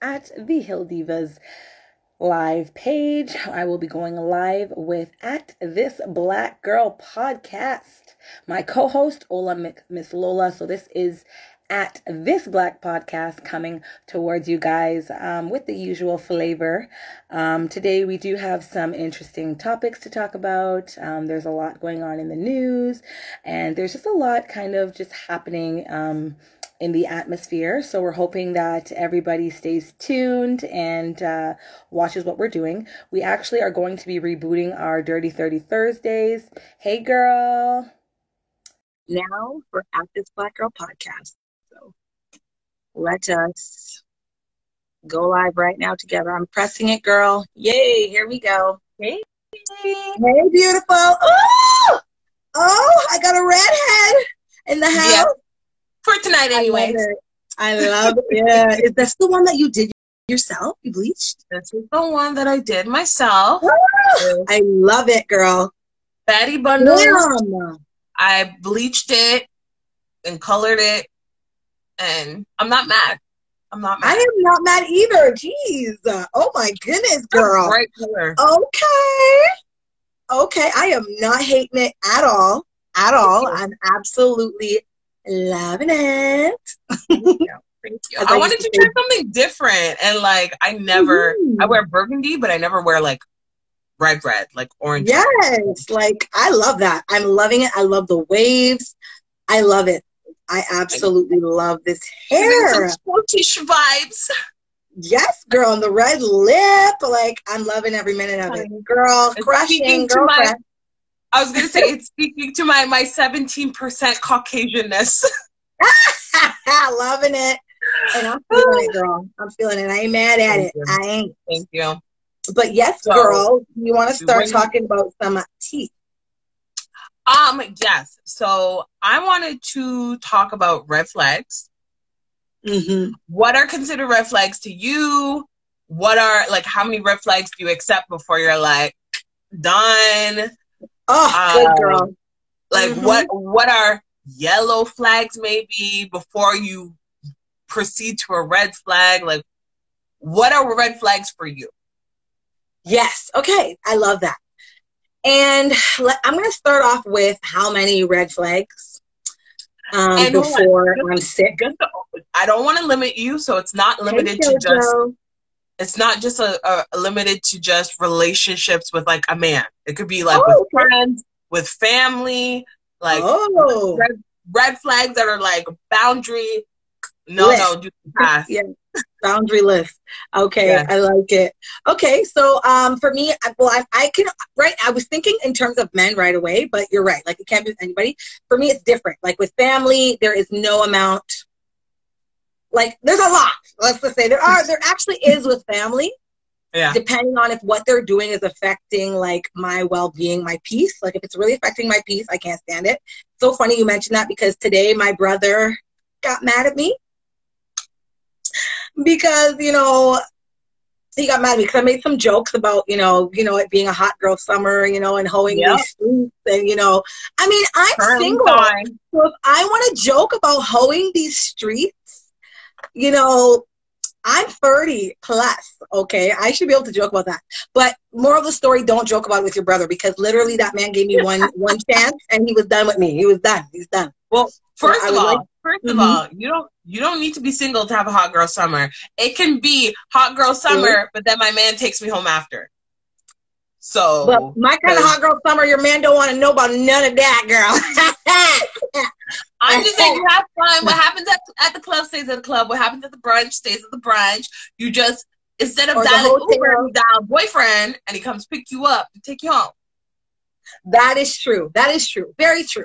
at the HilDiva's live page. I will be going live with at this Black Girl podcast. My co-host Ola Miss Lola. So this is at this black podcast coming towards you guys um, with the usual flavor um, today we do have some interesting topics to talk about um, there's a lot going on in the news and there's just a lot kind of just happening um, in the atmosphere. So we're hoping that everybody stays tuned and uh, watches what we're doing. We actually are going to be rebooting our Dirty 30 Thursdays. Hey, girl. Now for At This Black Girl podcast. So let us go live right now together. I'm pressing it, girl. Yay, here we go. Hey. Hey, beautiful. Oh, oh I got a redhead in the house. Yep for tonight, anyway. I love it. Yeah, is this the one that you did yourself? You bleached? This is the one that I did myself. Ah, I love it, girl. Fatty bundles. Yeah. I bleached it and colored it, and I'm not mad. I'm not mad. I am not mad either. Jeez. Oh my goodness, girl. Bright color. Okay. Okay. I am not hating it at all. At all. I'm absolutely loving it. Thank you. Thank you. I, I wanted to try something different, and like I never, mm-hmm. I wear burgundy, but I never wear like red, red, like orange. Yes, red. like I love that. I'm loving it. I love the waves. I love it. I absolutely love this hair. Scottish vibes. Yes, girl, and the red lip. Like I'm loving every minute of it, girl. Crushing, girlfriend. I was gonna say it's speaking to my my seventeen percent Caucasianness. Loving it, and I'm feeling it, girl. I'm feeling it. I ain't mad at Thank it. You. I ain't. Thank you. But yes, so, girl, you want to start talking about some teeth? Um, yes. So I wanted to talk about red flags. Mm-hmm. What are considered red flags to you? What are like how many red flags do you accept before you're like done? Oh, good um, girl. Like mm-hmm. what what are yellow flags maybe before you proceed to a red flag? Like what are red flags for you? Yes. Okay. I love that. And I'm going to start off with how many red flags um, and before I'm sick. I don't want to limit you, so it's not limited to just it's not just a, a, limited to just relationships with like a man. It could be like oh, with friends, with family, like oh. red, red, flags that are like boundary. No, list. no, do pass. Yeah, boundary list. Okay, yeah. I like it. Okay, so um, for me, well, I, I can right. I was thinking in terms of men right away, but you're right. Like it can't be anybody. For me, it's different. Like with family, there is no amount like there's a lot. Let's just say there are. There actually is with family. Yeah. Depending on if what they're doing is affecting like my well being, my peace. Like if it's really affecting my peace, I can't stand it. So funny you mentioned that because today my brother got mad at me because you know he got mad at me because I made some jokes about you know you know it being a hot girl summer you know and hoeing yep. these streets and you know I mean I'm single fine. so if I want to joke about hoeing these streets you know, I'm 30 plus, okay? I should be able to joke about that. But more of the story, don't joke about it with your brother because literally that man gave me one one chance and he was done with me. He was done. He's done. Well, first so of all, like, 1st mm-hmm. of all, you don't you don't need to be single to have a hot girl summer. It can be hot girl summer, mm-hmm. but then my man takes me home after. So, but my kind of hot girl summer, your man don't want to know about none of that, girl. I'm just saying you have fun. What happens at, at the club stays at the club. What happens at the brunch stays at the brunch. You just instead of or dialing Uber, you dial boyfriend, and he comes pick you up to take you home. That is true. That is true. Very true.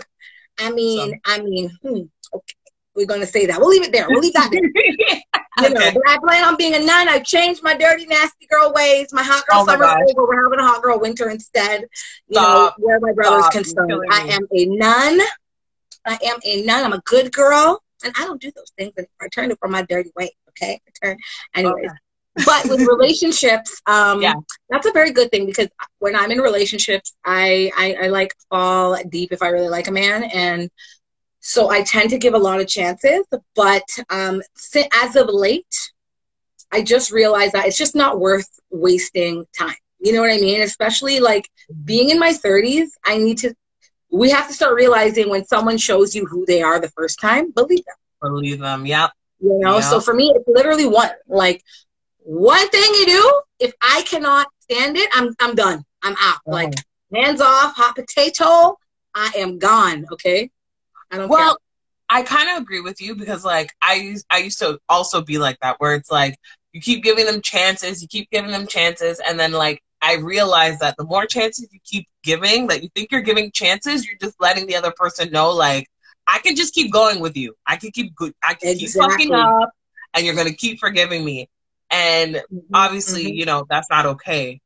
I mean, so. I mean, hmm, okay. We're gonna say that. We'll leave it there. We'll leave that there. You know, but I plan on being a nun. I've changed my dirty, nasty girl ways. My hot girl oh summer over. We're having a hot girl winter instead. You Stop. know, where my brother's Stop. concerned. I am a nun. I am a nun. I'm a good girl. And I don't do those things. I turn it from my dirty way. Okay. I turn anyways. Okay. but with relationships, um, yeah. that's a very good thing because when I'm in relationships, I, I, I like fall deep if I really like a man. And so I tend to give a lot of chances, but um, as of late, I just realized that it's just not worth wasting time. You know what I mean? Especially like being in my 30s, I need to, we have to start realizing when someone shows you who they are the first time, believe them. Believe them, yep. You know, yep. so for me, it's literally one, like, one thing you do, if I cannot stand it, I'm, I'm done. I'm out. Oh. Like, hands off, hot potato, I am gone, okay? I don't well, care. I kind of agree with you because like I used I used to also be like that where it's like you keep giving them chances, you keep giving them chances, and then like I realize that the more chances you keep giving, that you think you're giving chances, you're just letting the other person know like I can just keep going with you. I can keep good. I can exactly. keep fucking up, and you're gonna keep forgiving me. And mm-hmm. obviously, mm-hmm. you know that's not okay.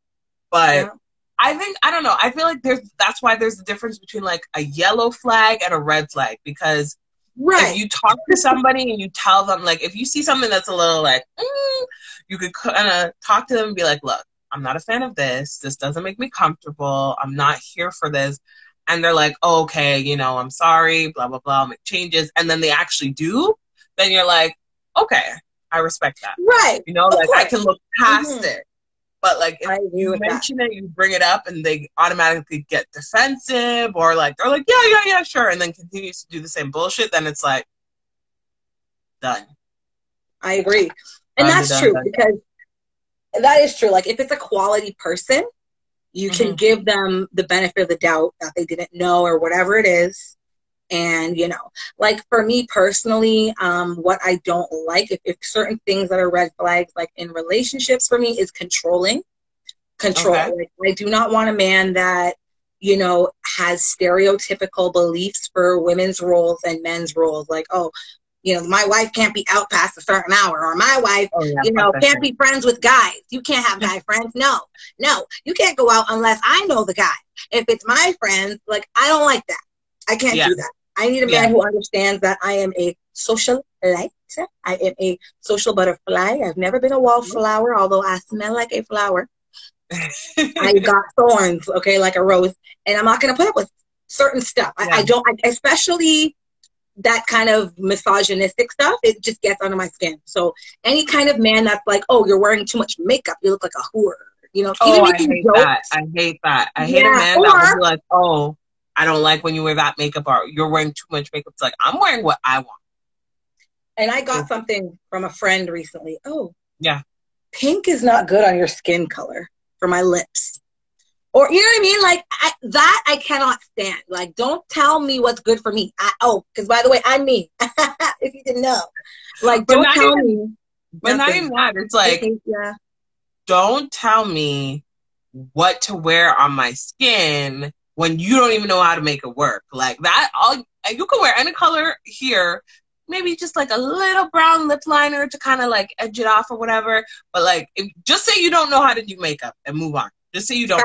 But yeah. I think I don't know. I feel like there's that's why there's a difference between like a yellow flag and a red flag because right. if you talk to somebody and you tell them like if you see something that's a little like mm, you could kind of talk to them and be like, look, I'm not a fan of this. This doesn't make me comfortable. I'm not here for this. And they're like, oh, okay, you know, I'm sorry, blah blah blah, make changes, and then they actually do. Then you're like, okay, I respect that. Right. You know, of like course. I can look past mm-hmm. it. But like if you mention that. it, you bring it up, and they automatically get defensive, or like they're like, yeah, yeah, yeah, sure, and then continues to do the same bullshit. Then it's like done. I agree, and that's done, true done. because that is true. Like if it's a quality person, you mm-hmm. can give them the benefit of the doubt that they didn't know or whatever it is and you know like for me personally um what i don't like if, if certain things that are red flags like in relationships for me is controlling. Control. Okay. like i do not want a man that you know has stereotypical beliefs for women's roles and men's roles. Like oh you know my wife can't be out past a certain hour or my wife oh, yeah, you know can't be friends with guys. You can't have guy friends. No no you can't go out unless i know the guy. If it's my friends like i don't like that. I can't yeah. do that. I need a man yeah. who understands that I am a social light. I am a social butterfly. I've never been a wallflower, although I smell like a flower. I got thorns, okay, like a rose, and I'm not going to put up with certain stuff. Yeah. I, I, don't, I, especially that kind of misogynistic stuff. It just gets under my skin. So any kind of man that's like, oh, you're wearing too much makeup, you look like a whore. You know, oh, I hate jokes, that. I hate that. I hate yeah, a man or, that was like, oh, I don't like when you wear that makeup or you're wearing too much makeup. It's like I'm wearing what I want. And I got something from a friend recently. Oh, yeah. Pink is not good on your skin color for my lips. Or you know what I mean? Like I, that, I cannot stand. Like, don't tell me what's good for me. I, oh, because by the way, I'm me. if you didn't know, like, don't tell even, me. But nothing. not even that. It's like, think, yeah. Don't tell me what to wear on my skin when you don't even know how to make it work. Like that, all you can wear any color here. Maybe just like a little brown lip liner to kind of like edge it off or whatever. But like, if, just say you don't know how to do makeup and move on. Just say you don't.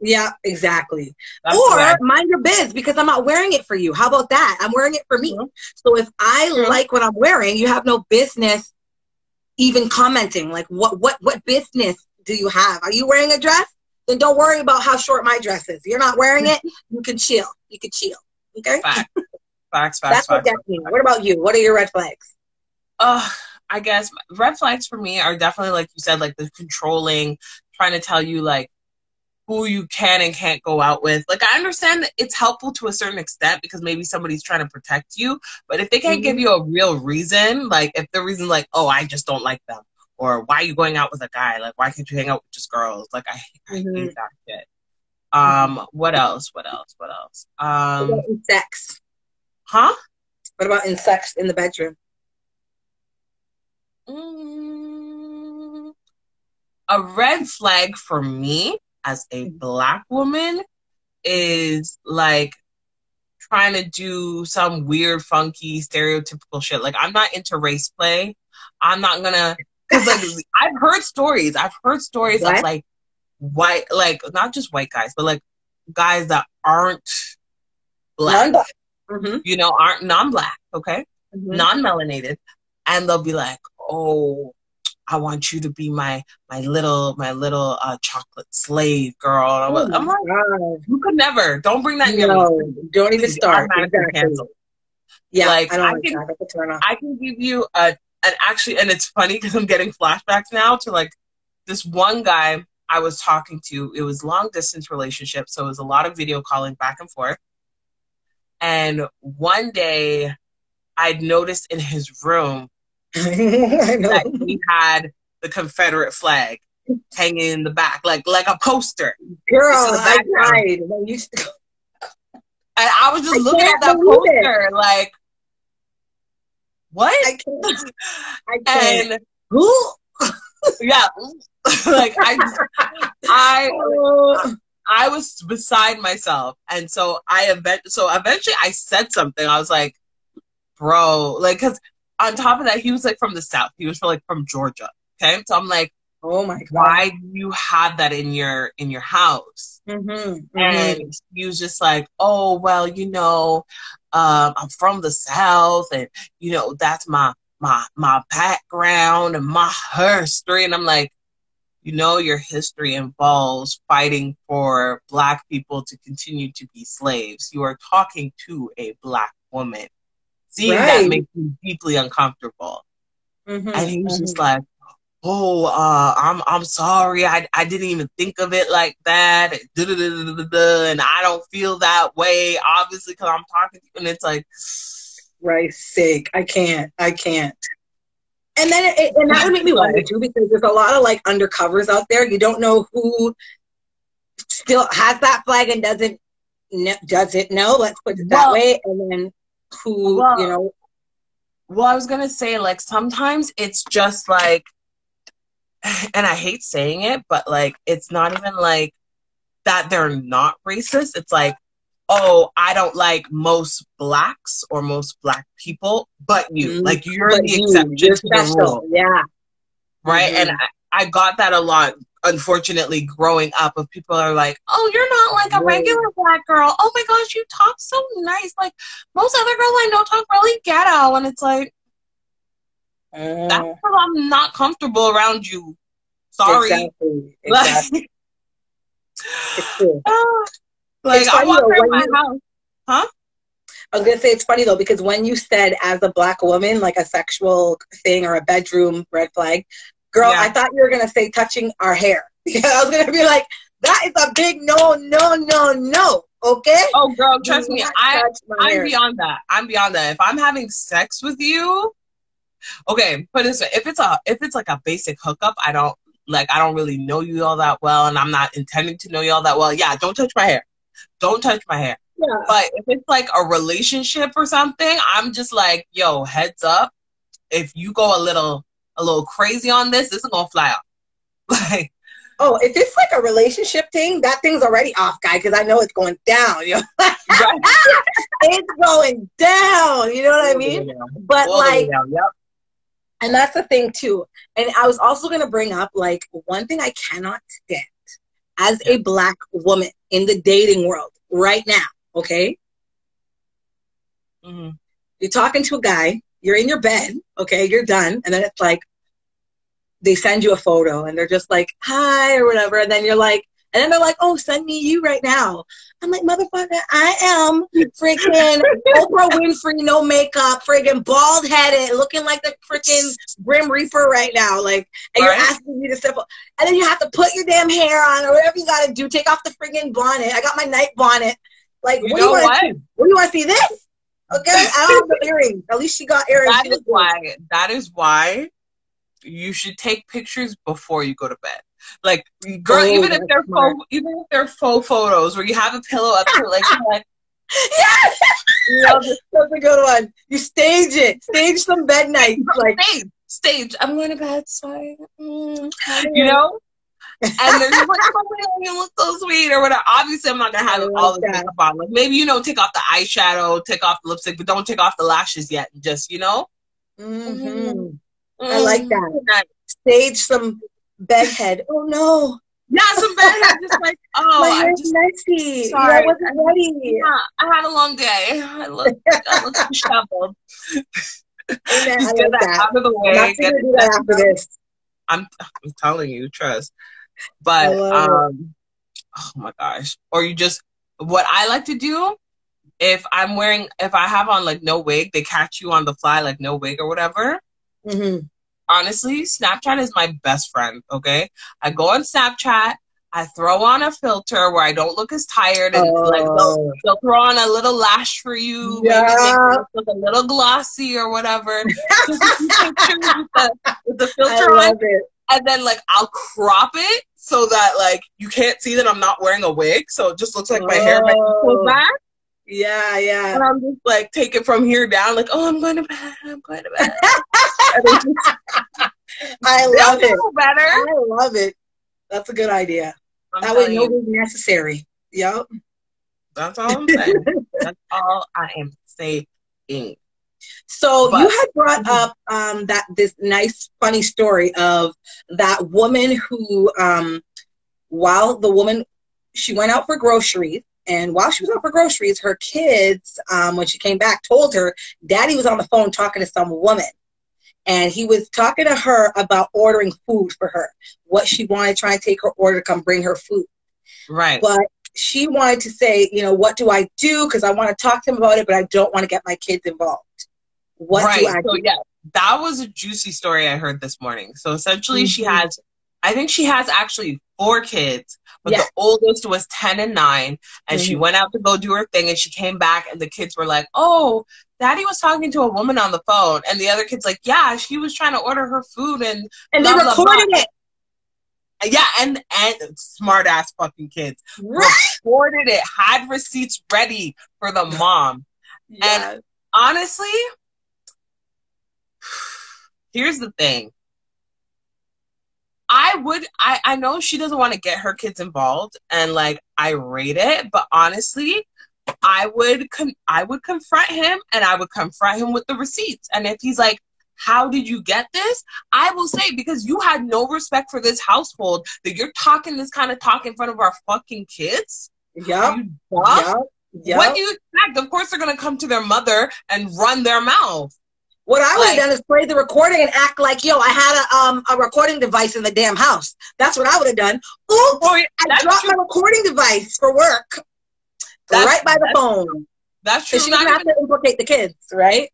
Yeah, exactly. That's or mind your biz because I'm not wearing it for you. How about that? I'm wearing it for me. Mm-hmm. So if I mm-hmm. like what I'm wearing, you have no business even commenting. Like, what, what, what business do you have? Are you wearing a dress? Then don't worry about how short my dress is. You're not wearing it, you can chill. You can chill. Okay? Facts. Facts, facts, That's facts, what facts, What about you? What are your red flags? Uh, I guess red flags for me are definitely like you said, like the controlling, trying to tell you like who you can and can't go out with. Like I understand it's helpful to a certain extent because maybe somebody's trying to protect you, but if they can't mm-hmm. give you a real reason, like if the reason like, oh, I just don't like them, or why are you going out with a guy? Like, why can't you hang out with just girls? Like, I, I mm-hmm. hate that shit. Um, what else? What else? What else? Um, what sex? Huh? What about in sex in the bedroom? Mm, a red flag for me as a mm-hmm. black woman is like trying to do some weird, funky, stereotypical shit. Like, I'm not into race play. I'm not gonna because like I've heard stories. I've heard stories what? of like white, like not just white guys, but like guys that aren't black. Mm-hmm. You know, aren't non-black. Okay, mm-hmm. non-melanated, and they'll be like, "Oh, I want you to be my my little my little uh, chocolate slave girl." Oh I'm like, God. "You could never. Don't bring that no, Don't even start. Exactly. Yeah, like I, I can, I can give you a and actually, and it's funny because I'm getting flashbacks now to like this one guy I was talking to. It was long distance relationship, so it was a lot of video calling back and forth. And one day, I'd noticed in his room that he had the Confederate flag hanging in the back, like like a poster. Girl, I cried. And I was just I looking at that poster, it. like, what? I can't. I can't. And who? yeah, like I, I, I was beside myself, and so I event. So eventually, I said something. I was like, "Bro," like, because on top of that, he was like from the south. He was from, like from Georgia. Okay, so I'm like, Oh my god! Why do you have that in your in your house? Mm-hmm, mm-hmm. And he was just like, "Oh well, you know, um, I'm from the south, and you know that's my my my background and my history." And I'm like, you know, your history involves fighting for black people to continue to be slaves. You are talking to a black woman. Seeing right. that makes me deeply uncomfortable. Mm-hmm, and he was mm-hmm. just like, oh, uh, I'm I'm sorry, I I didn't even think of it like that, and I don't feel that way, obviously, because I'm talking to you, and it's like, right, sick, I can't, I can't. And then, it, and that would make me wonder too, because there's a lot of like undercovers out there. You don't know who still has that flag and doesn't doesn't know. Let's put it that well, way, and then who well, you know. Well, I was gonna say, like sometimes it's just like and I hate saying it, but like it's not even like that they're not racist. It's like, oh, I don't like most blacks or most black people, but you. Mm-hmm. Like you're but the you, exception you're to special. the rule. Yeah. Right. Mm-hmm. And I, I, got that a lot, unfortunately, growing up of people are like, Oh, you're not like a regular black girl. Oh my gosh, you talk so nice. Like most other girls I know talk really ghetto. And it's like that's because uh. I'm not comfortable around you. Sorry. Exactly. exactly. like I walk around my you, house. Huh? I was gonna say it's funny though because when you said as a black woman, like a sexual thing or a bedroom red flag, girl, yeah. I thought you were gonna say touching our hair. I was gonna be like, that is a big no, no, no, no. Okay. Oh, girl, trust me, I, I'm hair. beyond that. I'm beyond that. If I'm having sex with you, okay put this way if it's a if it's like a basic hookup i don't like i don't really know you all that well and i'm not intending to know you all that well yeah don't touch my hair don't touch my hair yeah. but if it's like a relationship or something i'm just like yo heads up if you go a little a little crazy on this this is gonna fly off like oh, if it's like a relationship thing, that thing's already off, guy, because I know it's going down. You know, it's going down. You know what I mean? But All like, yep. And that's the thing too. And I was also going to bring up like one thing I cannot stand as a black woman in the dating world right now. Okay. Mm-hmm. You're talking to a guy, you're in your bed, okay, you're done. And then it's like, they send you a photo and they're just like, hi, or whatever. And then you're like, and then they're like, oh, send me you right now. I'm like, motherfucker, I am freaking Oprah Winfrey, no makeup, freaking bald headed, looking like the freaking Grim Reaper right now. Like, and right. you're asking me to step up. And then you have to put your damn hair on or whatever you got to do. Take off the freaking bonnet. I got my night bonnet. Like, you what, do you what? See? what do you want to see this? Okay, I don't have the earrings. At least she got earrings. That is why. That is why you should take pictures before you go to bed. Like, girl, oh, even if they're faux, even if they're faux photos where you have a pillow up to like, like yes, that's a good one. You stage it, stage some bed nights, like stage, stage. I'm going to bed, sorry. Mm, you know. and then you're like, oh, you look so sweet or whatever. Obviously, I'm not gonna have all the makeup on. Like maybe you know, take off the eyeshadow, take off the lipstick, but don't take off the lashes yet. Just you know. Mm-hmm. Mm-hmm. I like that. Stage some bedhead. Oh no. Yeah, some bedhead. Just like, oh, My I just messy. Sorry, I wasn't ready. Yeah, I had a long day. I look, I look disheveled. Amen. Just get that, that, out of the way. I'm get do that after this. I'm, I'm telling you, trust. But um, oh my gosh, or you just what I like to do if I'm wearing if I have on like no wig, they catch you on the fly like no wig or whatever. Mm-hmm. Honestly, Snapchat is my best friend. Okay, I go on Snapchat. I throw on a filter where I don't look as tired, and oh. like they'll, oh. they'll, throw on a little lash for you, yeah. look a little glossy or whatever. with, the, with the filter on, it. and then like I'll crop it so that like you can't see that I'm not wearing a wig, so it just looks like my oh. hair might pulled back. Yeah, yeah. And I'm just like take it from here down, like, oh, I'm going to bed. I'm going to bed. I love it. Better. I love it. That's a good idea. I'm that way, no necessary. Yep. That's all I'm saying. That's all I am saying. So but, you had brought up um, that this nice, funny story of that woman who, um, while the woman she went out for groceries, and while she was out for groceries, her kids, um, when she came back, told her daddy was on the phone talking to some woman. And he was talking to her about ordering food for her, what she wanted, try and take her order to come bring her food. Right. But she wanted to say, you know, what do I do? Because I want to talk to him about it, but I don't want to get my kids involved. What right. do I so, do? Yeah, that was a juicy story I heard this morning. So essentially, mm-hmm. she has, I think she has actually four kids, but the oldest was 10 and 9 and mm-hmm. she went out to go do her thing and she came back and the kids were like oh daddy was talking to a woman on the phone and the other kids like yeah she was trying to order her food and and blah, they recorded blah, blah. it yeah, and and smart ass fucking kids right. recorded it, had receipts ready for the mom. And honestly, here's the thing. I would I I know she doesn't want to get her kids involved and like I rate it, but honestly, I would con- I would confront him and I would confront him with the receipts. And if he's like, "How did you get this?" I will say because you had no respect for this household that you're talking this kind of talk in front of our fucking kids. Yeah. Yep. Yep. What do you expect? Of course, they're gonna come to their mother and run their mouth. What I would have done is play the recording and act like, yo, I had a um a recording device in the damn house. That's what I would have done. Oops, I dropped true. my recording device for work. That's, right by the phone. That's true. She doesn't have to implicate the kids, right?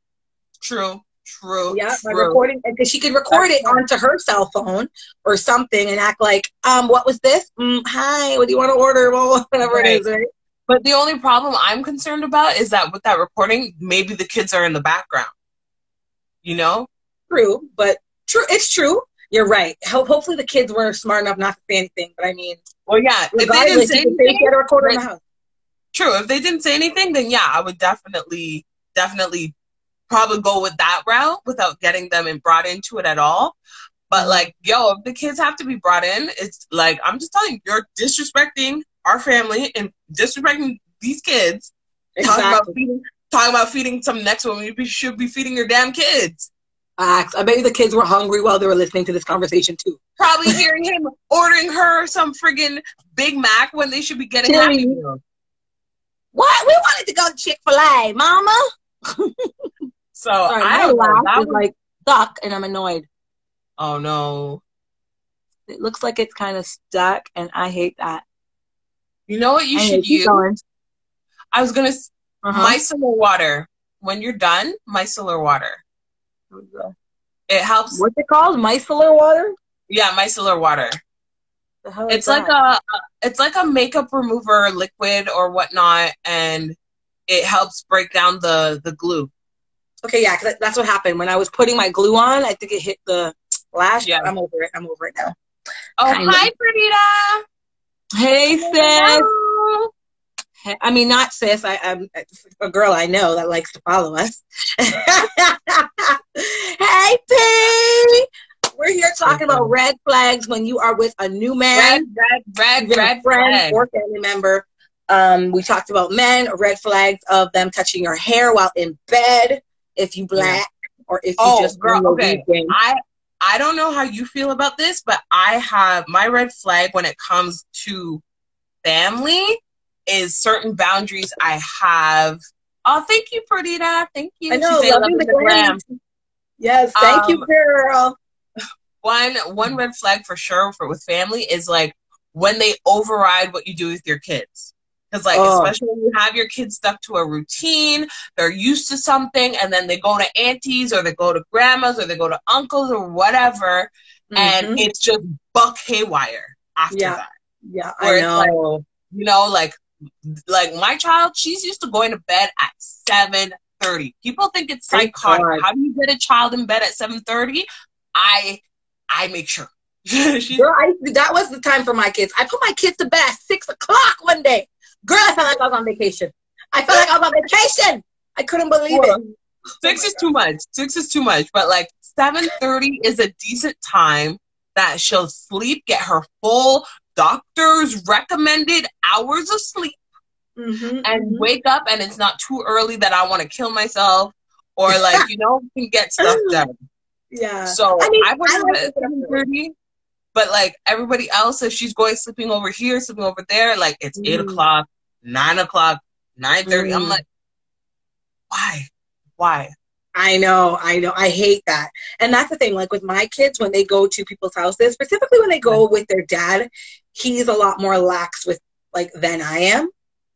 True. True. Yeah, true. recording because she could record That's it onto her cell phone or something and act like, um, what was this? Mm, hi, what do you want to order? Well, whatever right. it is, right? But the only problem I'm concerned about is that with that recording, maybe the kids are in the background you know? True, but true. It's true. You're right. hopefully the kids were smart enough not to say anything. But I mean, well, yeah. If they didn't say anything, they get a recorder in the house. True. If they didn't say anything, then yeah, I would definitely, definitely, probably go with that route without getting them and brought into it at all. But mm-hmm. like, yo, if the kids have to be brought in, it's like I'm just telling you, you're disrespecting our family and disrespecting these kids. Exactly. Talking about feeding, talking about feeding some next woman, you should be feeding your damn kids. Facts. I bet the kids were hungry while they were listening to this conversation too. Probably hearing him ordering her some friggin' Big Mac when they should be getting Happy Meals. What? We wanted to go to Chick Fil A, Mama. so Sorry, I don't know. That was like stuck, and I'm annoyed. Oh no! It looks like it's kind of stuck, and I hate that. You know what you anyway, should use? Going. I was gonna uh-huh. micellar water. When you're done, micellar water. It helps. What's it called? Micellar water? Yeah, micellar water. It's that? like a it's like a makeup remover liquid or whatnot, and it helps break down the the glue. Okay, yeah, cause that's what happened when I was putting my glue on. I think it hit the lash. Yeah, I'm over it. I'm over it now. Oh, kind hi, Perdita. Hey, sis. I mean, not sis. I, am a girl I know that likes to follow us. hey, P. We're here talking about red flags when you are with a new man, red, red, red, red friend flag. or family member. Um, we talked about men, red flags of them touching your hair while in bed, if you black or if you oh, just girl, okay. I I don't know how you feel about this, but I have my red flag when it comes to family is certain boundaries I have. Oh, thank you, Perdita. Thank you. I know, loving the gram. Yes, thank um, you, girl. One one red flag for sure for with family is like when they override what you do with your kids. Because, like, oh. especially when you have your kids stuck to a routine, they're used to something, and then they go to aunties or they go to grandmas or they go to uncles or whatever, mm-hmm. and it's just buck haywire after yeah. that. Yeah, Where I know. Like, you know, like, like my child, she's used to going to bed at seven thirty. People think it's psychotic. How do you get a child in bed at seven thirty? I I make sure. Girl, I, that was the time for my kids. I put my kids to bed six o'clock one day. Girl, I felt like I was on vacation. I felt like I was on vacation. I couldn't believe it. Six oh is God. too much. Six is too much. But like seven thirty is a decent time that she'll sleep, get her full doctor's recommended hours of sleep, mm-hmm, and mm-hmm. wake up, and it's not too early that I want to kill myself or like you know can get stuff done. Yeah. So I, mean, I went to at seven thirty. But like everybody else, if she's going sleeping over here, sleeping over there, like it's mm. eight o'clock, nine o'clock, nine thirty. Mm. I'm like, why? Why? I know, I know. I hate that. And that's the thing, like with my kids, when they go to people's houses, specifically when they go with their dad, he's a lot more lax with like than I am.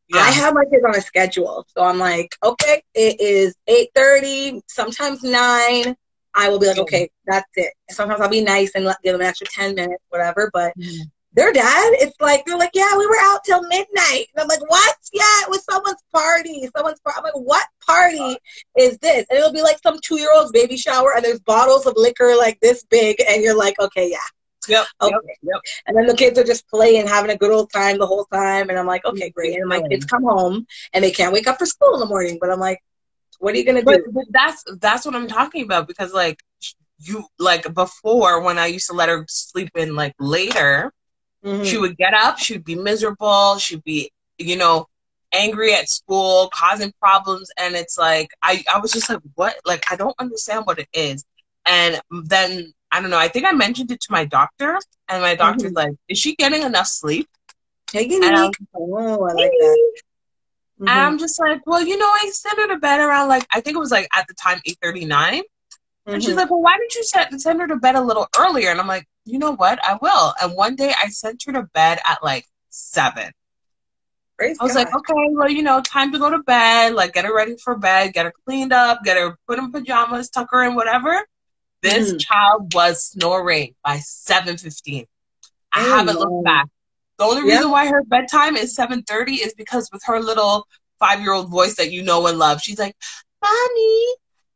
Yeah. I have my kids on a schedule. So I'm like, okay, it is eight thirty, sometimes nine. I will be like, okay, that's it. Sometimes I'll be nice and let, give them an extra 10 minutes, whatever. But mm. their dad, it's like, they're like, yeah, we were out till midnight. And I'm like, what? Yeah, it was someone's party. Someone's party. I'm like, what party is this? And it'll be like some two year old's baby shower and there's bottles of liquor like this big. And you're like, okay, yeah. Yep, okay. Yep, yep. And then the kids are just playing, having a good old time the whole time. And I'm like, okay, great. And my kids come home and they can't wake up for school in the morning. But I'm like, what are you gonna do? But that's that's what I'm talking about because like you like before when I used to let her sleep in like later, mm-hmm. she would get up, she'd be miserable, she'd be you know angry at school, causing problems, and it's like I I was just like what like I don't understand what it is, and then I don't know. I think I mentioned it to my doctor, and my doctor's mm-hmm. like, "Is she getting enough sleep?" Taking and oh, I like that. Mm-hmm. And I'm just like, well, you know, I sent her to bed around like I think it was like at the time eight thirty nine. And she's mm-hmm. like, well, why didn't you send, send her to bed a little earlier? And I'm like, you know what? I will. And one day I sent her to bed at like seven. Praise I was God. like, okay, well, you know, time to go to bed. Like, get her ready for bed, get her cleaned up, get her put in pajamas, tuck her in, whatever. This mm-hmm. child was snoring by seven fifteen. I oh, haven't looked back. The only reason why her bedtime is 7:30 is because with her little five-year-old voice that you know and love, she's like, "Mommy,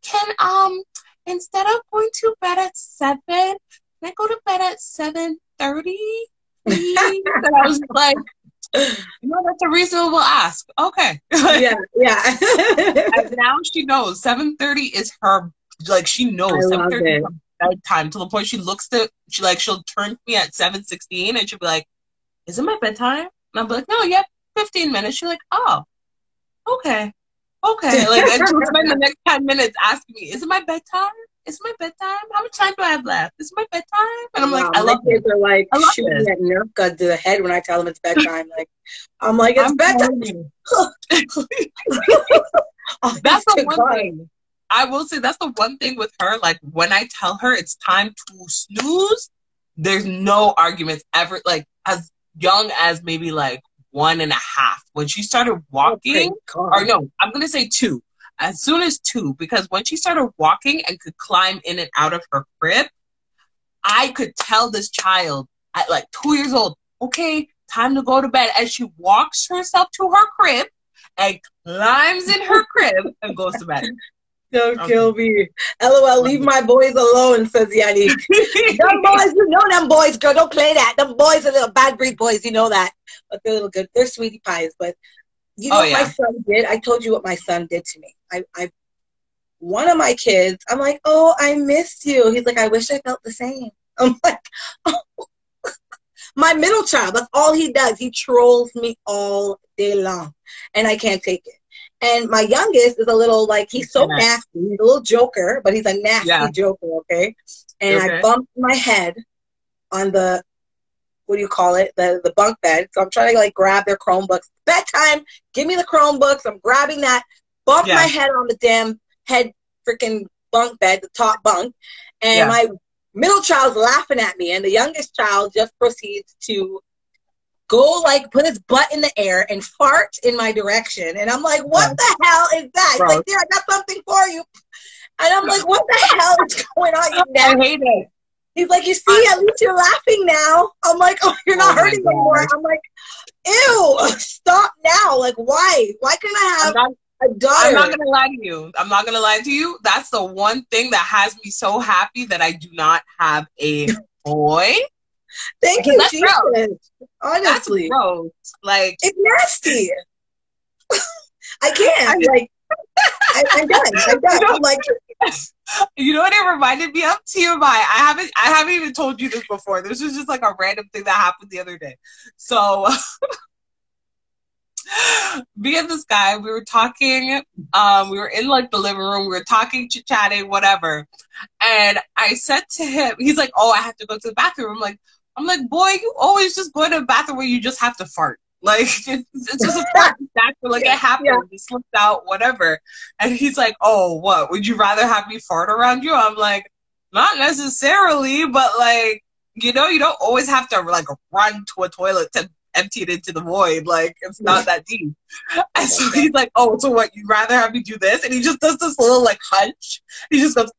can um instead of going to bed at seven, can I go to bed at 7:30?" and I was like, know, that's a reasonable ask. Okay. yeah, yeah. and now she knows 7:30 is her like she knows 7:30 bedtime to the point she looks to she like she'll turn to me at 7:16 and she'll be like is it my bedtime? And I'm like, no, yeah, 15 minutes. She's like, oh, okay. Okay. Like, and she'll spend the next 10 minutes asking me, is it my bedtime? Is it my bedtime? How much time do I have left? Is it my bedtime? And I'm wow, like, I love kids it. are like shooting that Nerf gun to the head when I tell them it's bedtime. like, I'm like, it's I'm bedtime. that's the one God. thing. I will say that's the one thing with her. Like when I tell her it's time to snooze, there's no arguments ever. Like as young as maybe like one and a half. When she started walking, oh, or no, I'm gonna say two. As soon as two, because when she started walking and could climb in and out of her crib, I could tell this child at like two years old, okay, time to go to bed. As she walks herself to her crib and climbs in her crib and goes to bed. Don't okay. kill me. LOL, leave my boys alone, says Yanni. them boys, you know them boys, girl. Don't play that. Them boys are little bad breed boys, you know that. But they're little good. They're sweetie pies. But you know oh, what yeah. my son did? I told you what my son did to me. I, I one of my kids, I'm like, oh, I missed you. He's like, I wish I felt the same. I'm like, oh. my middle child, that's all he does. He trolls me all day long. And I can't take it. And my youngest is a little like he's so yeah. nasty. He's a little joker, but he's a nasty yeah. joker. Okay. And okay. I bumped my head on the what do you call it? The the bunk bed. So I'm trying to like grab their Chromebooks. Bedtime. Give me the Chromebooks. I'm grabbing that. Bump yeah. my head on the damn head freaking bunk bed, the top bunk, and my middle child's laughing at me, and the youngest child just proceeds to go like put his butt in the air and fart in my direction. And I'm like, what the hell is that? He's like, there, I got something for you. And I'm like, what the hell is going on? You I hate it. He's like, you see, at least you're laughing now. I'm like, oh, you're not oh hurting anymore. I'm like, ew, stop now. Like, why? Why can't I have not, a daughter? I'm not gonna lie to you. I'm not gonna lie to you. That's the one thing that has me so happy that I do not have a boy. Thank you, that's Jesus. Gross. Honestly, that's gross. Like it's nasty. I can't. I, like I, am done. I'm done. I'm like. You know what it reminded me of? TMI. I haven't I haven't even told you this before. This was just like a random thing that happened the other day. So me and this guy, we were talking, um, we were in like the living room, we were talking, chit chatting, whatever. And I said to him, he's like, Oh, I have to go to the bathroom. I'm like, I'm like, boy, you always just go to the bathroom where you just have to fart. Like it's, it's just a fart. Natural. Like it happened. Yeah. It slipped out, whatever. And he's like, Oh, what? Would you rather have me fart around you? I'm like, not necessarily, but like, you know, you don't always have to like run to a toilet to empty it into the void. Like it's not that deep. And so he's like, Oh, so what, you'd rather have me do this? And he just does this little like hunch. He just goes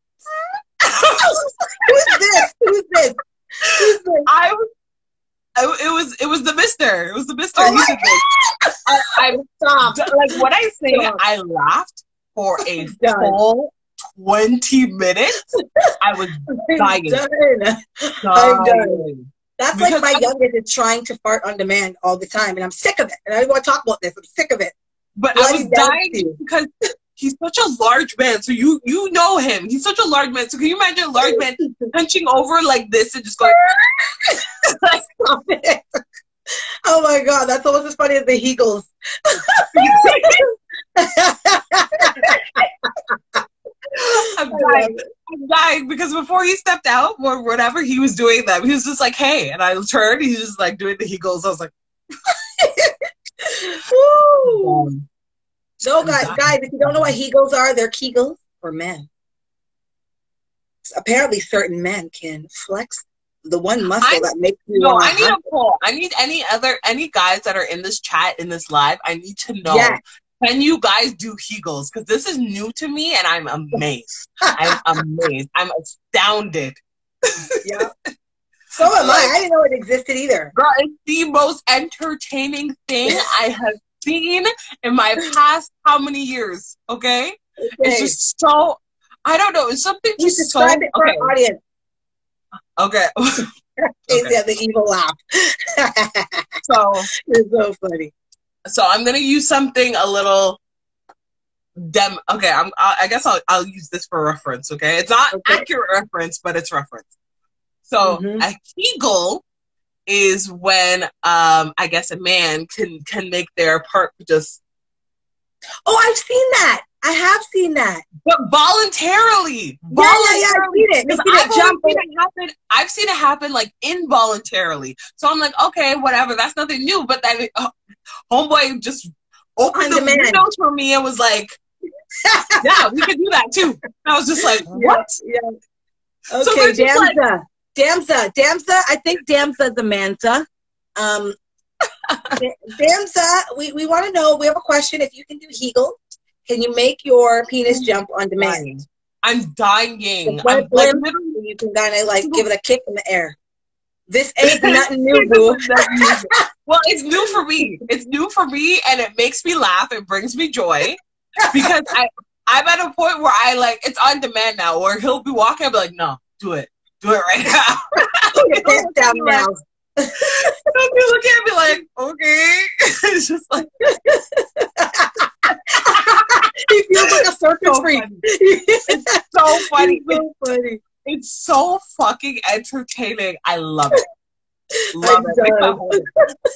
Who's this? Who's this? I was. it was it was the Mister. It was the Mister. Oh my God! I, I stopped. Like when I say I laughed for a full twenty minutes, I was dying. Done. I'm done. That's because like my I, youngest is trying to fart on demand all the time, and I'm sick of it. And I don't want to talk about this. I'm sick of it. But I was dying because he's such a large man. So you you know him. He's such a large man. So can you imagine a large man punching over like this and just going? Stop it. Oh my god, that's almost as funny as the Kegels. I'm dying. I'm dying because before he stepped out or whatever he was doing them, he was just like, "Hey," and I turned. He's just like doing the Kegels. I was like, Woo. Oh No, guys, guys, if you don't know what Kegels are, they're Kegels for men. Apparently, certain men can flex the one muscle I, that makes you. No, I need a poll. I need any other any guys that are in this chat in this live. I need to know. Yes. Can you guys do Kegels? Because this is new to me, and I'm amazed. I'm amazed. I'm astounded. yeah. So am like, I. I didn't know it existed either. Girl, it's the most entertaining thing I have seen in my past how many years? Okay, okay. it's just so I don't know. It's something you just so it for okay. audience. Okay. okay. Yeah, the evil laugh. so it's so funny. So I'm gonna use something a little dem. Okay, I'm. I guess I'll I'll use this for reference. Okay, it's not okay. accurate reference, but it's reference. So mm-hmm. a Kegel is when um I guess a man can can make their part just Oh, I've seen that. I have seen that. But voluntarily. Yeah, voluntarily. yeah, yeah. I've seen it. I've jump. Seen it happen. I've seen it happen like involuntarily. So I'm like, okay, whatever. That's nothing new. But then uh, homeboy just opened On the windows for me and was like, yeah, we can do that too. And I was just like, what? Yeah. yeah. Okay, so. Like, Damsa. Damsa. I think Damsa the Mansa. Um, Damsa, we, we want to know, we have a question. If you can do Kegel, can you make your penis jump on demand? I'm dying. I'm like, you can kind of like give it a kick in the air. This ain't nothing new, boo. well, it's new for me. It's new for me, and it makes me laugh. It brings me joy because I I'm at a point where I like it's on demand now. Where he'll be walking, I'll be like, no, do it, do it right now. Put your pants down now. He'll be looking at me like, okay. it's just like he feels like a circus so freak. It's so funny. It's so funny. It's so fucking entertaining. I love it. Love it. It's my, whole day.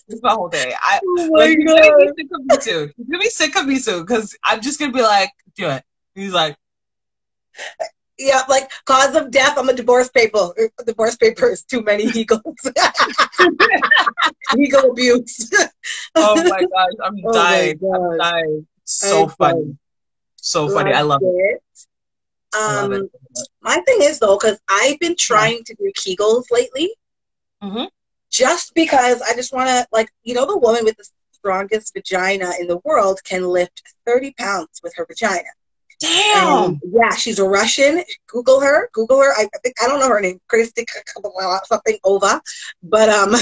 it's my whole day. I, oh my like, God. He's gonna be sick of me soon. He's gonna be sick of me soon because I'm just gonna be like, do it. He's like, yeah, like cause of death on the divorce paper. Divorce papers. Too many Kegels. Kegel abuse. oh my gosh, I'm oh dying. I'm dying. So I'm funny. Fun. So funny. Love I love it. it. Um, love it. my thing is though, because I've been trying to do Kegels lately. Mm-hmm. just because I just want to, like, you know, the woman with the strongest vagina in the world can lift 30 pounds with her vagina. Damn. Yeah, she's a Russian. Google her. Google her. I, I think I don't know her name. Kristik something Ova, but um,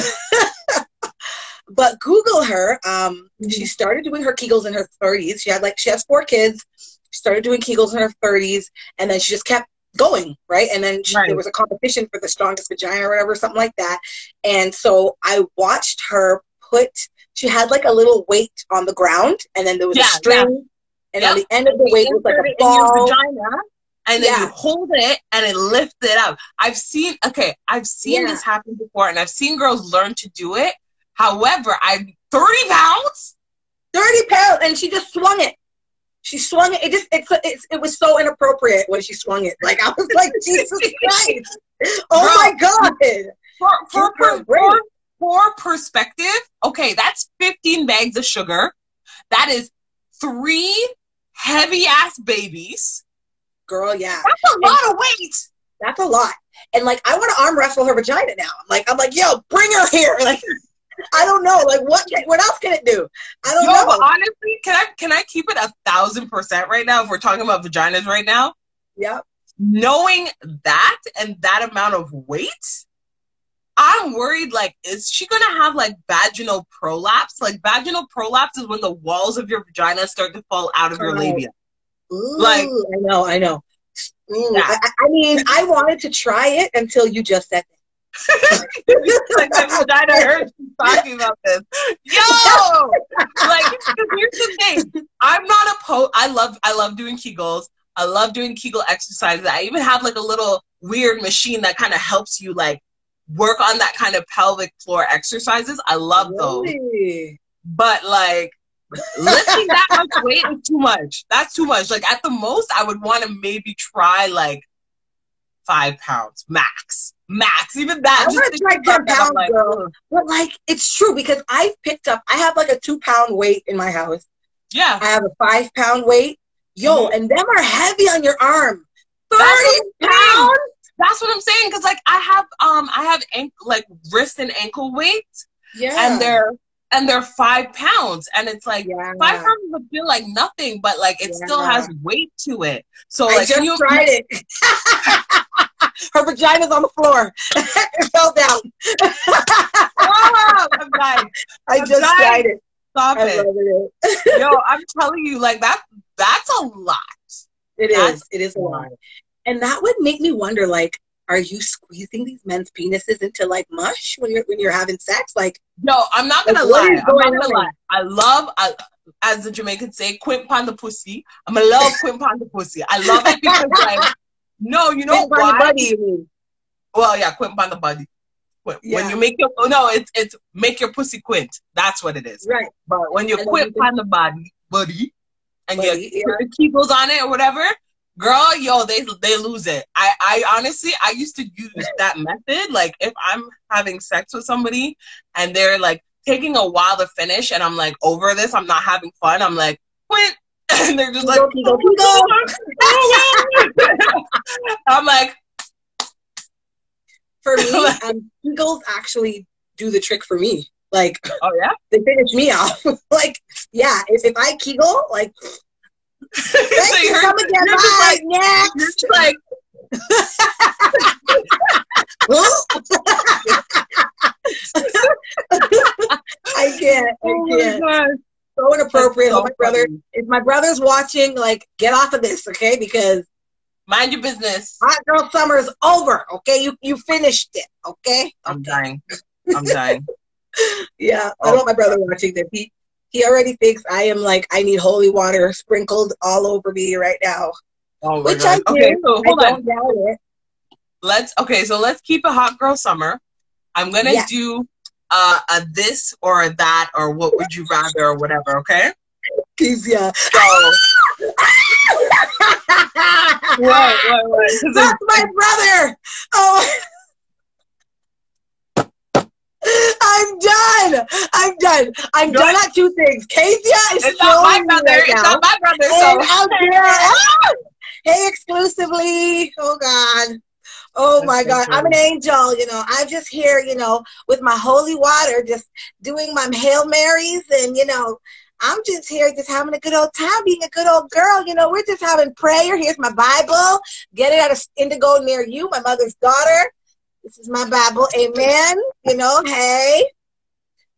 but Google her. Um, mm-hmm. she started doing her Kegels in her 30s. She had like she has four kids. She started doing Kegels in her 30s, and then she just kept going right and then she, right. there was a competition for the strongest vagina or whatever something like that and so i watched her put she had like a little weight on the ground and then there was yeah, a string yeah. And yep. on the end of the weight was like a ball vagina, and then yeah. you hold it and it lifts it up i've seen okay i've seen this happen before and i've seen girls learn to do it however i'm 30 pounds 30 pounds and she just swung it she swung it. It just it, it, it was so inappropriate when she swung it. Like I was like, Jesus Christ! Oh Bro, my God! For for, for, for, for perspective, okay, that's 15 bags of sugar. That is three heavy ass babies. Girl, yeah. That's a lot and, of weight. That's a lot. And like I want to arm wrestle her vagina now. I'm like, I'm like, yo, bring her here. Like I don't know. Like what? What else can it do? I don't Yo, know. Honestly, can I can I keep it a thousand percent right now? If we're talking about vaginas right now. Yep. Knowing that and that amount of weight, I'm worried. Like, is she gonna have like vaginal prolapse? Like, vaginal prolapse is when the walls of your vagina start to fall out of your labia. Ooh, like, I know, I know. Mm, I, I mean, I wanted to try it until you just said that like my vagina hurts talking about this. Yo, like here's the thing. I'm not a po. I love I love doing Kegels. I love doing Kegel exercises. I even have like a little weird machine that kind of helps you like work on that kind of pelvic floor exercises. I love really? those. But like lifting that much weight is too much. That's too much. Like at the most, I would want to maybe try like five pounds max max. Even that. I'm gonna try ten pounds, like, girl. But like, it's true because I've picked up. I have like a two pound weight in my house. Yeah. I have a five pound weight. Yo, mm-hmm. and them are heavy on your arm. Thirty pounds. That's what I'm saying. Because like I have um I have like wrist and ankle weights. Yeah. And they're and they're five pounds and it's like yeah. five pounds would feel like nothing but like it yeah. still has weight to it so I like just you tried it her vagina's on the floor it fell down oh, I'm dying. i I'm just dying. tried it stop I it. it. yo i'm telling you like that that's a lot It that's is. it is a lot and that would make me wonder like are you squeezing these men's penises into like mush when you're when you're having sex? Like, no, I'm not gonna like, lie. I'm not gonna lie. I love, I, as the Jamaicans say, quint pan the pussy. I'm a love quint pan the pussy. I love it because like, no, you know why? Body, well, yeah, quint pan the body. When, yeah. when you make your oh, no, it's it's make your pussy quint. That's what it is. Right. But when you quint pan the body, body, and body, you yeah. put the kegels on it or whatever, girl, yo, they they lose it. I I honestly I used to use that method. Like if I'm having sex with somebody and they're like taking a while to finish, and I'm like over this, I'm not having fun. I'm like quit. And they're just like. I'm like, for me, um, Kegels actually do the trick for me. Like, oh yeah, they finish me off. like, yeah, if, if I Kegel, like, Thank you. Come again. Bye. Like, Next. Like. I can't. I oh can't. so inappropriate. So oh, my brother, if my brother's watching, like, get off of this, okay? Because mind your business. Hot girl summer is over. Okay, you you finished it. Okay. I'm dying. I'm dying. yeah, oh. I don't want my brother watching this. He he already thinks I am like I need holy water sprinkled all over me right now. Oh Which God. I do. Okay, so hold I on. Let's okay, so let's keep a hot girl summer. I'm gonna yeah. do uh, a this or a that or what would you rather or whatever. Okay. Yeah. So. what, what, what? That's my brother. Oh. I'm done. I'm done. I'm done at two things. Kezia is it's not my brother. Right it's now. not my brother. So. Ah! Hey, exclusively. Oh God. Oh my God, I'm an angel, you know. I'm just here, you know, with my holy water, just doing my Hail Marys and, you know, I'm just here just having a good old time, being a good old girl. You know, we're just having prayer. Here's my Bible. Get it out of indigo near you, my mother's daughter. This is my Bible. Amen. You know, hey.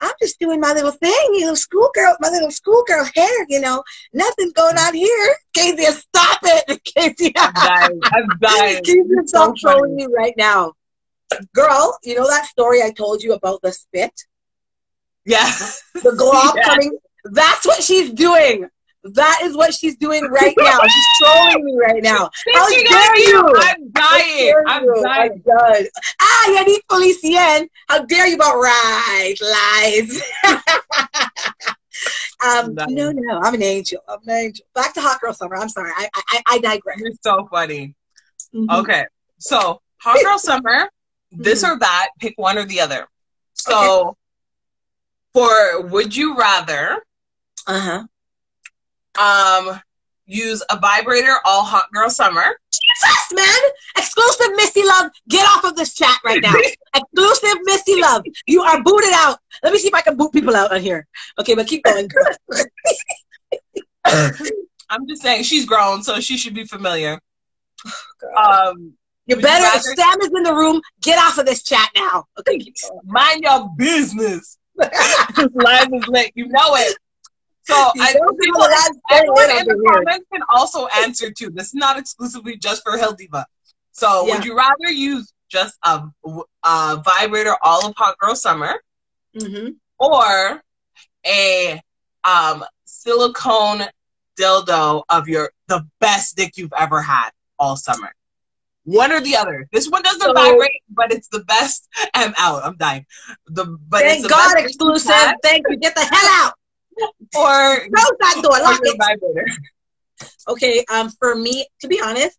I'm just doing my little thing, you little schoolgirl, my little schoolgirl hair, you know. Nothing's going on here. Casey, stop it. Casey. I'm dying. I'm dying. Casey, stop trolling me right now. Girl, you know that story I told you about the spit? Yeah. The glob yeah. coming. That's what she's doing. That is what she's doing right now. She's trolling me right now. How dare you? I'm dying. I'm you? dying. I'm done. Ah, Yannick Felicien. How dare you about right lies? um, no, no, I'm an angel. I'm an angel. Back to Hot Girl Summer. I'm sorry. I I, I digress. You're so funny. Mm-hmm. Okay. So Hot Girl Summer, this mm-hmm. or that, pick one or the other. So okay. for would you rather uh-huh um, use a vibrator all hot girl summer. Jesus, man! Exclusive Missy Love, get off of this chat right now. Exclusive Missy Love, you are booted out. Let me see if I can boot people out on here. Okay, but keep going, girl. I'm just saying she's grown, so she should be familiar. Oh, um, you better. You Sam is in the room. Get off of this chat now. Okay, mind your business. Live is lit. You know it. So I people, everyone in the comments can also answer too. This is not exclusively just for HilDiva. So yeah. would you rather use just a, a, vibrator all of Hot Girl Summer, mm-hmm. or a um, silicone dildo of your the best dick you've ever had all summer? One or the other. This one doesn't so, vibrate, but it's the best. I'm out. I'm dying. The but thank God exclusive. Thank you. Get the hell out or close that door. Lock it. Okay, um, for me, to be honest,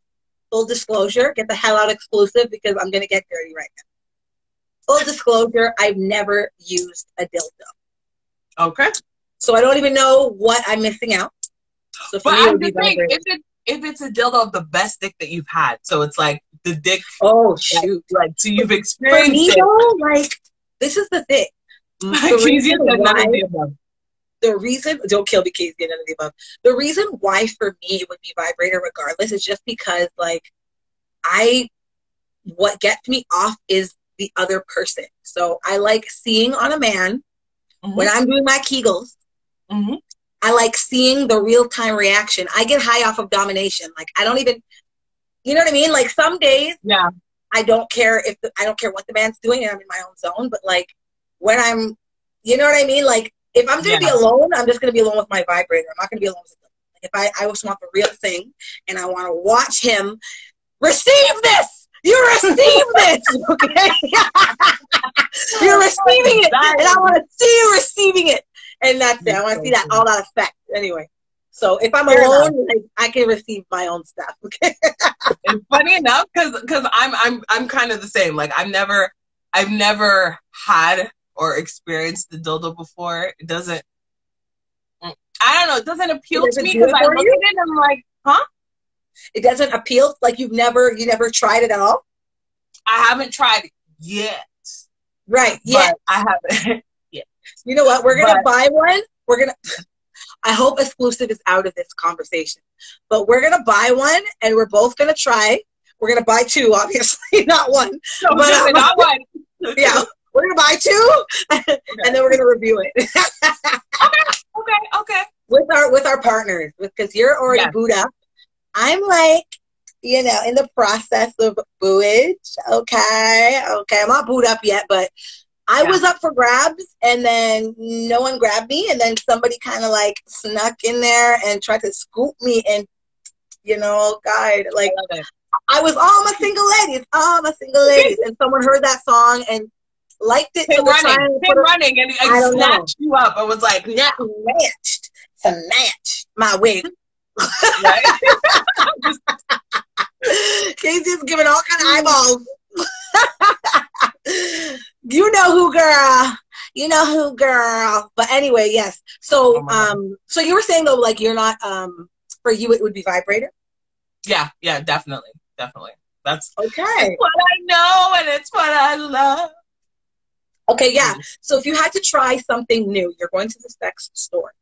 full disclosure, get the hell out exclusive because I'm gonna get dirty right now. Full disclosure, I've never used a dildo. Okay. So I don't even know what I'm missing out. So but I'm just saying, if it if it's a dildo of the best dick that you've had, so it's like the dick. Oh shoot! Like so, you've experienced. For me, it. though, like this is the thing. Why, the reason don't kill me Casey none of the above. The reason why for me it would be vibrator regardless is just because like I what gets me off is the other person. So I like seeing on a man mm-hmm. when I'm doing my Kegels. Mm-hmm. I like seeing the real time reaction. I get high off of domination. Like I don't even, you know what I mean? Like some days, yeah, I don't care if the, I don't care what the man's doing, and I'm in my own zone. But like when I'm, you know what I mean? Like if I'm gonna yeah. be alone, I'm just gonna be alone with my vibrator. I'm not gonna be alone with him. If I, I just want the real thing and I want to watch him receive this. You receive this, okay? You're receiving it, and I want to see you receiving it, and that's it. I want to see that all that effect. Anyway, so if I'm alone, like, I can receive my own stuff. Okay. and funny enough, because because I'm I'm I'm kind of the same. Like I've never I've never had or experienced the dildo before, it doesn't. I don't know. It doesn't appeal it to me because I look you? at it and I'm like, huh? It doesn't appeal. Like you've never, you never tried it at all. I haven't tried it yet. Right. Yeah. I haven't. yeah. You know what? We're gonna but, buy one. We're gonna. I hope exclusive is out of this conversation, but we're gonna buy one and we're both gonna try. We're gonna buy two, obviously, not one. No, but, um, not one. yeah, we're gonna buy two, okay. and then we're gonna review it. okay, okay, okay. With our with our partners, because you're already booed up. I'm like, you know, in the process of booage. Okay, okay. I'm not booed up yet, but I yeah. was up for grabs, and then no one grabbed me, and then somebody kind of like snuck in there and tried to scoop me, and you know, oh God, like. I was all my single ladies, all my single ladies, and someone heard that song and liked it. Him running, him running, and I, I snatched know. you up. I was like, not matched to match my wig. Casey's giving all kind of eyeballs. you know who, girl. You know who, girl. But anyway, yes. So, oh um, so you were saying though, like you're not, um, for you, it would be vibrator. Yeah, yeah, definitely, definitely. That's okay. what I know and it's what I love. Okay, yeah. So if you had to try something new, you're going to the sex store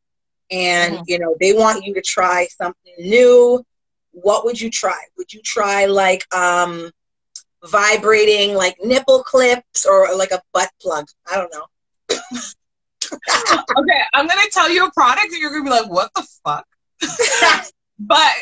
and mm-hmm. you know, they want you to try something new. What would you try? Would you try like um vibrating like nipple clips or like a butt plug? I don't know. okay, I'm gonna tell you a product and you're gonna be like, what the fuck? but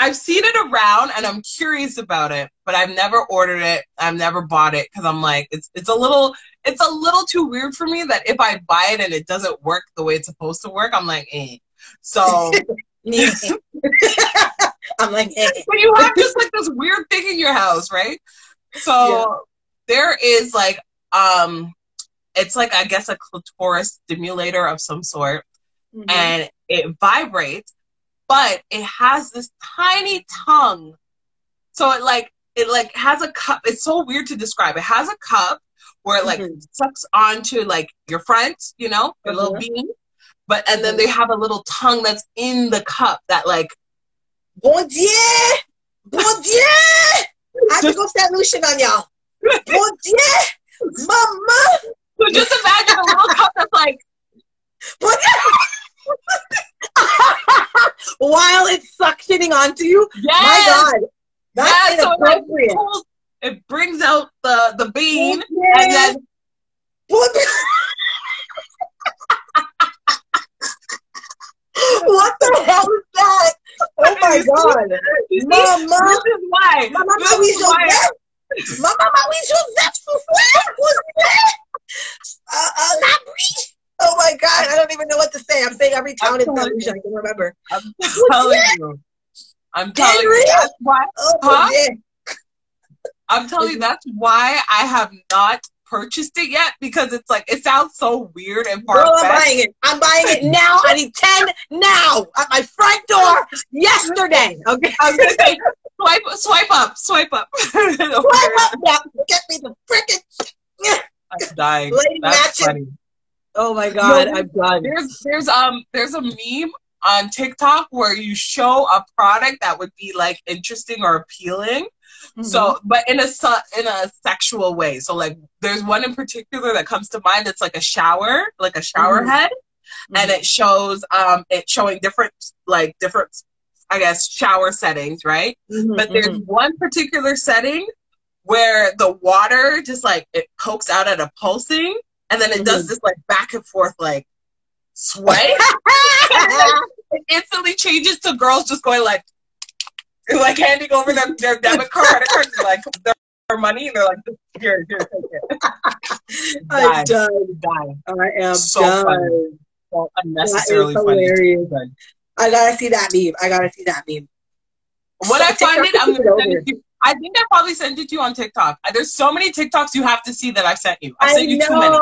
I've seen it around and I'm curious about it, but I've never ordered it. I've never bought it because I'm like, it's it's a little it's a little too weird for me that if I buy it and it doesn't work the way it's supposed to work, I'm like, eh. So I'm like, eh. but you have just like this weird thing in your house, right? So yeah. there is like um it's like I guess a clitoris stimulator of some sort. Mm-hmm. And it vibrates but it has this tiny tongue. So it like it like has a cup. It's so weird to describe. It has a cup where it like mm-hmm. sucks onto like your front, you know, your little mm-hmm. bean. But and then they have a little tongue that's in the cup that like Bon Dieu! Bon Dieu! I have to go St. Lucian on y'all. Bon Dieu! Mama! So just imagine a little cup that's like Bon Dieu! while it's suctioning onto you. Yes. My God. That's yes, inappropriate. So it, brings out the, the bean yeah. and then what the hell is that? Oh my god. Mama. This is why. Mama, this is why. Mama, Mama, Joseph, what's that? Uh, uh, Oh my god, I don't even know what to say. I'm saying every town in television I can remember. I'm telling you. I'm telling you that's why. Oh, huh? yeah. I'm telling you that's why I have not purchased it yet because it's like it sounds so weird and far Girl, I'm buying it. I'm buying it now. I need ten now at my front door yesterday. Okay, I was gonna say swipe, swipe up, swipe up, swipe up. Yeah, get me the freaking. I'm dying. Lady That's funny. Oh my god, no, I'm done. There's there's um there's a meme on TikTok where you show a product that would be like interesting or appealing. Mm-hmm. So, but in a in a sexual way. So, like, there's one in particular that comes to mind. It's like a shower, like a shower mm-hmm. head, mm-hmm. and it shows um it showing different like different, I guess, shower settings, right? Mm-hmm, but there's mm-hmm. one particular setting where the water just like it pokes out at a pulsing and then it does mm-hmm. this like back and forth like sway. it instantly changes to girls just going like like handing over their, their debit card, cards, like their, their money, and they're like, "Here, here, take it." I'm done. I am so done. Funny. So unnecessarily funny. I gotta see that meme. I gotta see that meme. When I find it, I'm gonna send it to you. I think I probably sent it to you on TikTok. There's so many TikToks you have to see that I sent you. I, I sent you know. too many.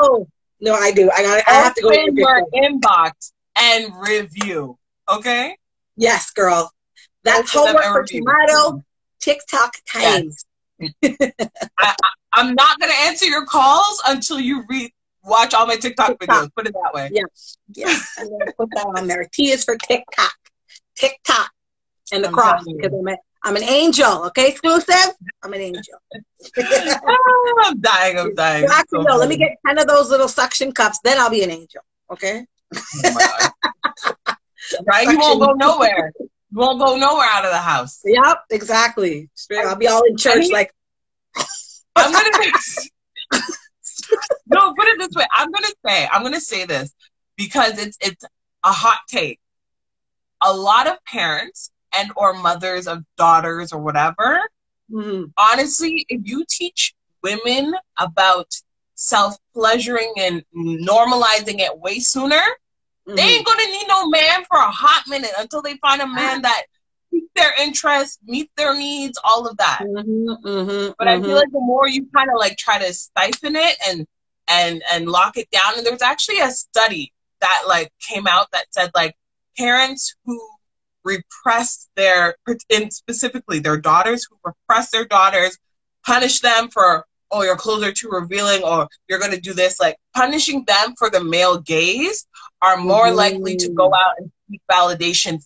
No, I do. I got. I have to go in your inbox and review. Okay. Yes, girl. That's homework for tomorrow. TikTok time. Yes. I, am not gonna answer your calls until you read watch all my TikTok, TikTok. videos. Put it that way. Yes. Yes. I'm gonna put that on there. T is for TikTok. TikTok. And the cross because I'm a, I'm an angel. Okay, exclusive. I'm an angel. oh, I'm dying. I'm dying. actually, so no. Let me get ten of those little suction cups. Then I'll be an angel. Okay. Oh right? You won't go nowhere. You won't go nowhere out of the house. Yep, exactly. I'll be all in church I mean, like. I'm gonna. no, put it this way. I'm gonna say. I'm gonna say this because it's it's a hot take. A lot of parents and or mothers of daughters or whatever mm-hmm. honestly if you teach women about self pleasuring and normalizing it way sooner mm-hmm. they ain't gonna need no man for a hot minute until they find a man that meets their interests meet their needs all of that mm-hmm, mm-hmm but i feel mm-hmm. like the more you kind of like try to stifle it and and and lock it down and there was actually a study that like came out that said like parents who repress their, and specifically their daughters who repress their daughters, punish them for, oh, your clothes are too revealing or you're going to do this. Like punishing them for the male gaze are more likely to go mm. out and seek validation